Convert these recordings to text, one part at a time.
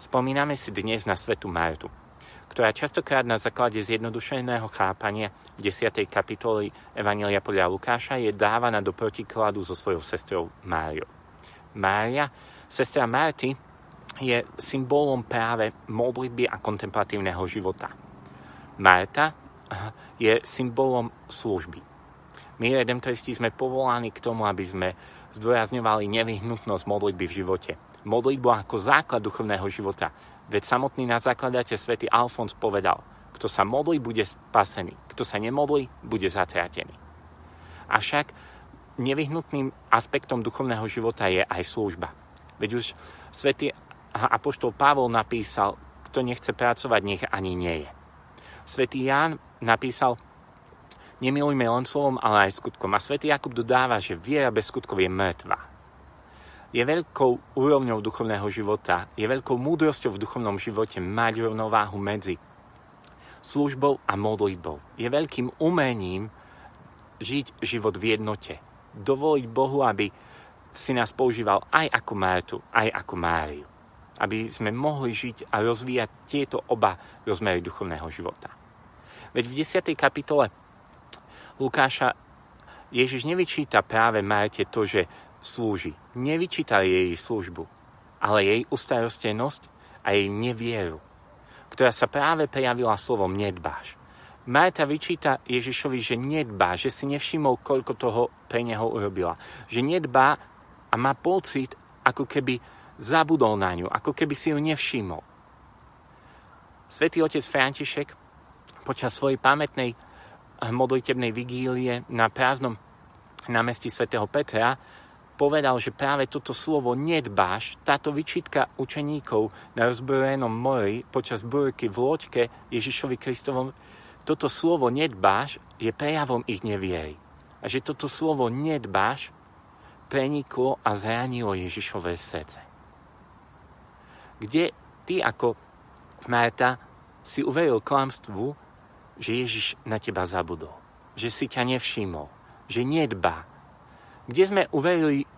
Spomíname si dnes na svetu Martu, ktorá častokrát na základe zjednodušeného chápania 10. kapitoly Evanília podľa Lukáša je dávaná do protikladu so svojou sestrou Máriou. Mária, sestra Marty, je symbolom práve modlitby a kontemplatívneho života. Marta je symbolom služby. My, redemptoristi, sme povolaní k tomu, aby sme zdôrazňovali nevyhnutnosť modlitby v živote. Modlitbu ako základ duchovného života. Veď samotný na zakladateľ svätý Alfons povedal, kto sa modlí, bude spasený. Kto sa nemodlí, bude zatratený. Avšak nevyhnutným aspektom duchovného života je aj služba. Veď už svätý apoštol Pavol napísal, kto nechce pracovať, nech ani nie je. Svetý Ján napísal, nemilujme len slovom, ale aj skutkom. A svätý Jakub dodáva, že viera bez skutkov je mŕtva. Je veľkou úrovňou duchovného života, je veľkou múdrosťou v duchovnom živote mať rovnováhu medzi službou a modlitbou. Je veľkým umením žiť život v jednote. Dovoliť Bohu, aby si nás používal aj ako Mártu, aj ako Máriu. Aby sme mohli žiť a rozvíjať tieto oba rozmery duchovného života. Veď v 10. kapitole Lukáša Ježiš nevyčíta práve Marte to, že slúži. Nevyčíta jej službu, ale jej ustarostenosť a jej nevieru, ktorá sa práve prejavila slovom nedbáš. Marta vyčíta Ježišovi, že nedbá, že si nevšimol, koľko toho pre neho urobila. Že nedbá a má pocit, ako keby zabudol na ňu, ako keby si ju nevšimol. Svetý otec František počas svojej pamätnej modlitebnej vigílie na prázdnom námestí svätého Petra povedal, že práve toto slovo nedbáš, táto vyčitka učeníkov na rozbrojenom mori počas búrky v loďke Ježišovi Kristovom, toto slovo nedbáš je prejavom ich neviery. A že toto slovo nedbáš preniklo a zranilo Ježišové srdce. Kde ty ako Marta si uveril klamstvu, že Ježiš na teba zabudol, že si ťa nevšimol, že nedbá. Kde sme uverili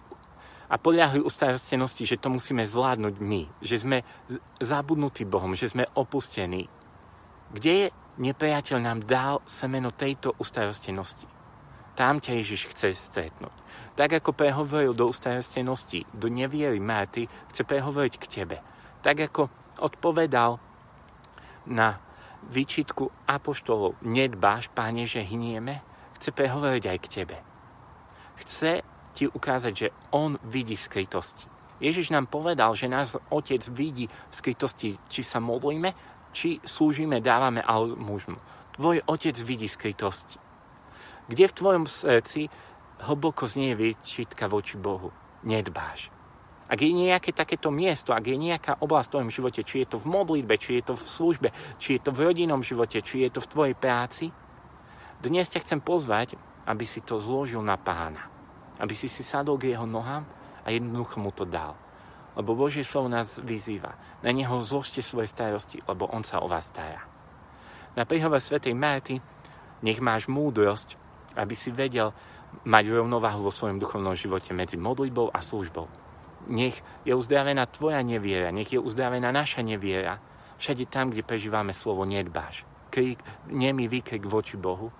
a podľahli ustarostenosti, že to musíme zvládnuť my, že sme zabudnutí Bohom, že sme opustení. Kde je nepriateľ nám dal semeno tejto ustarostenosti? Tam ťa Ježiš chce stretnúť. Tak ako prehovoril do ustarostenosti, do neviery Marty, chce prehovoriť k tebe. Tak ako odpovedal na výčitku apoštolov, nedbáš, páne, že hynieme, chce prehovoriť aj k tebe. Chce ti ukázať, že on vidí v skrytosti. Ježiš nám povedal, že nás Otec vidí v skrytosti, či sa modlíme, či slúžime, dávame almužnu. Tvoj Otec vidí skrytosti. Kde v tvojom srdci hlboko znie výčitka voči Bohu? Nedbáš. Ak je nejaké takéto miesto, ak je nejaká oblasť v tvojom živote, či je to v modlitbe, či je to v službe, či je to v rodinnom živote, či je to v tvojej práci, dnes ťa chcem pozvať, aby si to zložil na pána. Aby si si sadol k jeho nohám a jednoducho mu to dal. Lebo Božie slovo nás vyzýva. Na neho zložte svoje starosti, lebo on sa o vás stará. Na príhove svätej Marty nech máš múdrosť, aby si vedel mať rovnováhu vo svojom duchovnom živote medzi modlitbou a službou nech je uzdravená tvoja neviera, nech je uzdravená naša neviera. Všade tam, kde prežívame slovo nedbáš. Krik, nemý výkrik voči Bohu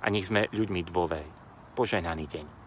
a nech sme ľuďmi dôvery. Poženaný deň.